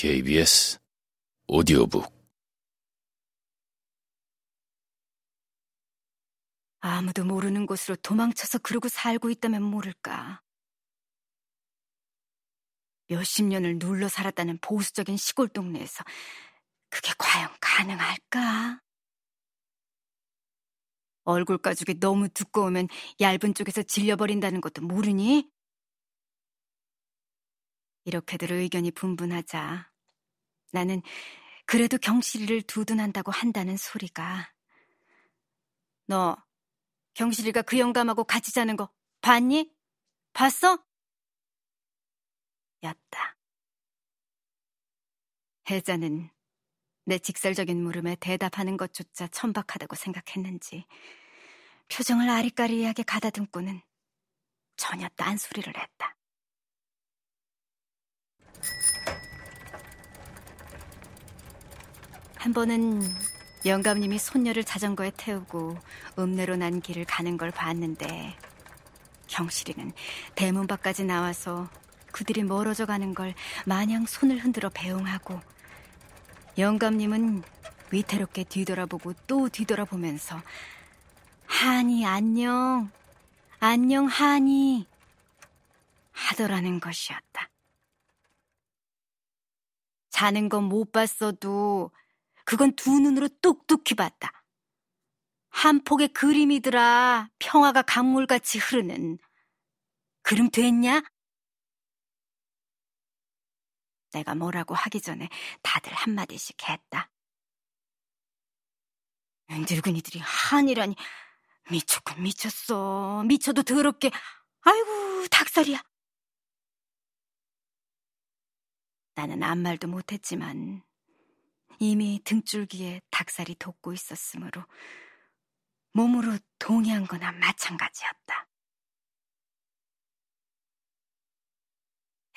KBS 오디오북 아무도 모르는 곳으로 도망쳐서 그러고 살고 있다면 모를까. 몇십 년을 눌러 살았다는 보수적인 시골 동네에서 그게 과연 가능할까? 얼굴 가죽이 너무 두꺼우면 얇은 쪽에서 질려버린다는 것도 모르니? 이렇게들 의견이 분분하자 나는 그래도 경실이를 두둔한다고 한다는 소리가 너 경실이가 그 영감하고 같이 자는 거 봤니? 봤어? 였다. 혜자는 내 직설적인 물음에 대답하는 것조차 천박하다고 생각했는지 표정을 아리까리하게 가다듬고는 전혀 딴소리를 했다. 한 번은 영감님이 손녀를 자전거에 태우고 읍내로 난 길을 가는 걸 봤는데 경실이는 대문 밖까지 나와서 그들이 멀어져 가는 걸 마냥 손을 흔들어 배웅하고 영감님은 위태롭게 뒤돌아보고 또 뒤돌아보면서 하니 안녕 안녕 하니 하더라는 것이었다. 자는 건 못 봤어도 그건 두 눈으로 똑똑히 봤다. 한 폭의 그림이더라. 평화가 강물같이 흐르는. 그럼 됐냐? 내가 뭐라고 하기 전에 다들 한마디씩 했다. 늙은이들이 한이라니 미쳤군 미쳤어. 미쳐도 더럽게. 아이고 닭살이야. 나는 아무 말도 못했지만 이미 등줄기에 닭살이 돋고 있었으므로 몸으로 동의한 거나 마찬가지였다.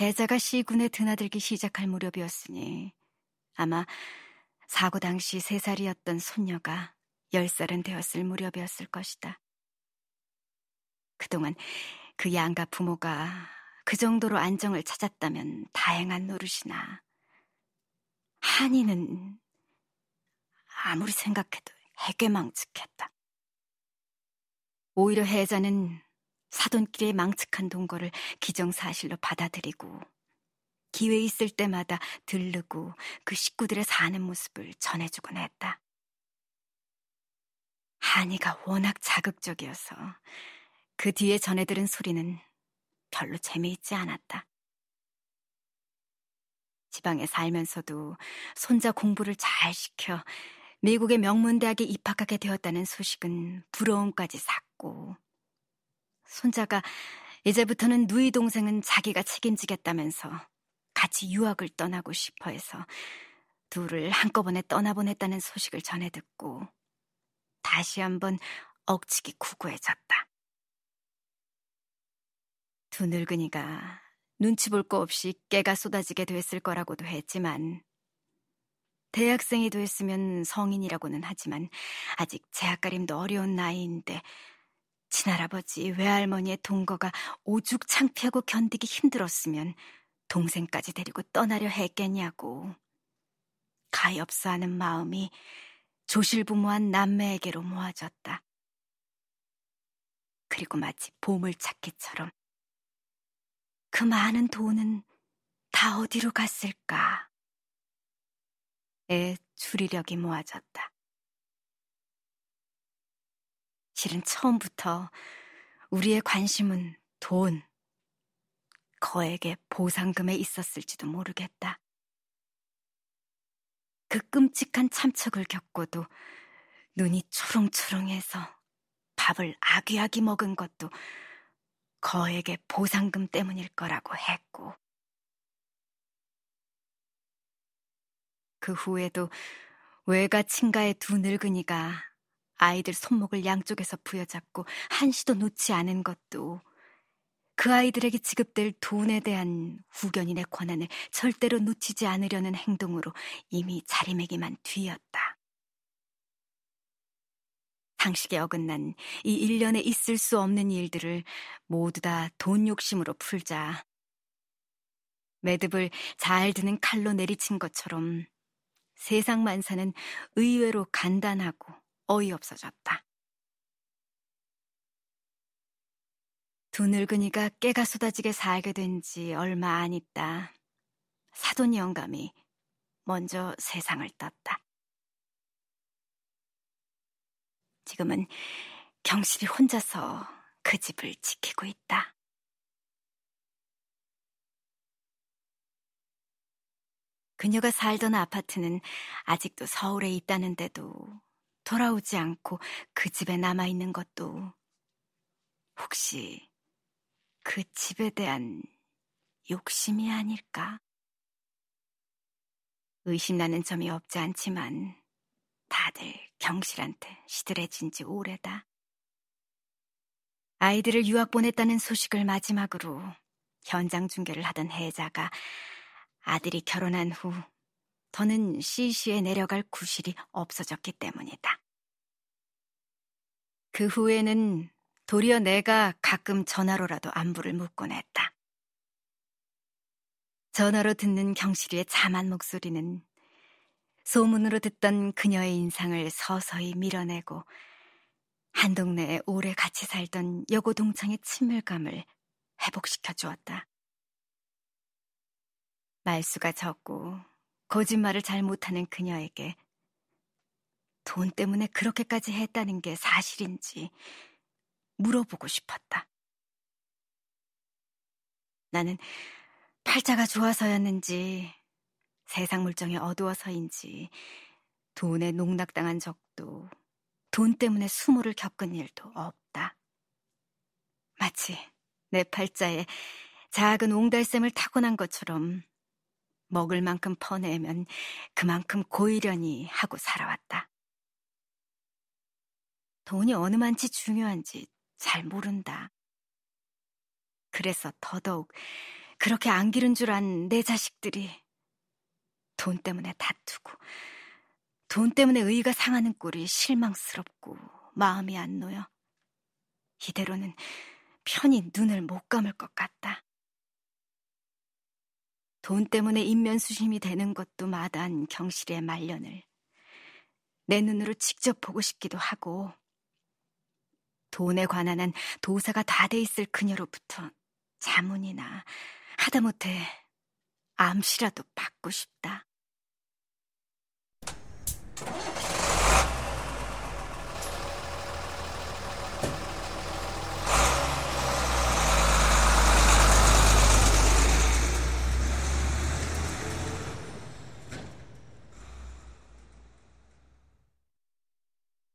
애자가 시군에 드나들기 시작할 무렵이었으니 아마 사고 당시 세 살이었던 손녀가 열 살은 되었을 무렵이었을 것이다. 그동안 그 양가 부모가 그 정도로 안정을 찾았다면 다행한 노릇이나 한이는 아무리 생각해도 해괴망측했다. 오히려 혜자는 사돈끼리의 망측한 동거를 기정사실로 받아들이고 기회 있을 때마다 들르고 그 식구들의 사는 모습을 전해주곤 했다. 한이가 워낙 자극적이어서 그 뒤에 전해들은 소리는 별로 재미있지 않았다. 지방에 살면서도 손자 공부를 잘 시켜 미국의 명문대학에 입학하게 되었다는 소식은 부러움까지 샀고, 손자가 이제부터는 누이 동생은 자기가 책임지겠다면서 같이 유학을 떠나고 싶어 해서 둘을 한꺼번에 떠나보냈다는 소식을 전해 듣고 다시 한번 억치기 구구해졌다. 두 늙은이가 눈치 볼 거 없이 깨가 쏟아지게 됐을 거라고도 했지만 대학생이 됐으면 성인이라고는 하지만 아직 재학가림도 어려운 나이인데 친할아버지 외할머니의 동거가 오죽 창피하고 견디기 힘들었으면 동생까지 데리고 떠나려 했겠냐고 가엾어하는 마음이 조실부모한 남매에게로 모아졌다. 그리고 마치 보물찾기처럼 그 많은 돈은 다 어디로 갔을까? 애 추리력이 모아졌다. 실은 처음부터 우리의 관심은 돈, 거액의 보상금에 있었을지도 모르겠다. 그 끔찍한 참척을 겪고도 눈이 초롱초롱해서 밥을 아귀아귀 먹은 것도 거액의 보상금 때문일 거라고 했고, 그 후에도 외가 친가의 두 늙은이가 아이들 손목을 양쪽에서 부여잡고 한시도 놓지 않은 것도 그 아이들에게 지급될 돈에 대한 후견인의 권한을 절대로 놓치지 않으려는 행동으로 이미 자리매김한 뒤였다. 상식에 어긋난 이 일년에 있을 수 없는 일들을 모두 다 돈 욕심으로 풀자 매듭을 잘 드는 칼로 내리친 것처럼 세상 만사는 의외로 간단하고 어이없어졌다. 두 늙은이가 깨가 쏟아지게 살게 된 지 얼마 안 있다. 사돈 영감이 먼저 세상을 떴다. 지금은 경실이 혼자서 그 집을 지키고 있다. 그녀가 살던 아파트는 아직도 서울에 있다는데도 돌아오지 않고 그 집에 남아있는 것도 혹시 그 집에 대한 욕심이 아닐까? 의심나는 점이 없지 않지만 다들 경실한테 시들해진 지 오래다. 아이들을 유학 보냈다는 소식을 마지막으로 현장 중계를 하던 혜자가 아들이 결혼한 후 더는 CC에 내려갈 구실이 없어졌기 때문이다. 그 후에는 도리어 내가 가끔 전화로라도 안부를 묻곤 했다. 전화로 듣는 경실이의 참한 목소리는 소문으로 듣던 그녀의 인상을 서서히 밀어내고 한 동네에 오래 같이 살던 여고 동창의 친밀감을 회복시켜 주었다. 말수가 적고 거짓말을 잘 못하는 그녀에게 돈 때문에 그렇게까지 했다는 게 사실인지 물어보고 싶었다. 나는 팔자가 좋아서였는지 세상 물정이 어두워서인지 돈에 농락당한 적도 돈 때문에 수모를 겪은 일도 없다. 마치 내 팔자에 작은 옹달샘을 타고난 것처럼 먹을 만큼 퍼내면 그만큼 고이려니 하고 살아왔다. 돈이 어느 만치 중요한지 잘 모른다. 그래서 더더욱 그렇게 안 기른 줄 안 내 자식들이 돈 때문에 다투고 돈 때문에 의가 상하는 꼴이 실망스럽고 마음이 안 놓여. 이대로는 편히 눈을 못 감을 것 같다. 돈 때문에 인면수심이 되는 것도 마다한 경실의 말년을 내 눈으로 직접 보고 싶기도 하고 돈에 관한 한 도사가 다 돼 있을 그녀로부터 자문이나 하다못해 암시라도 받고 싶다.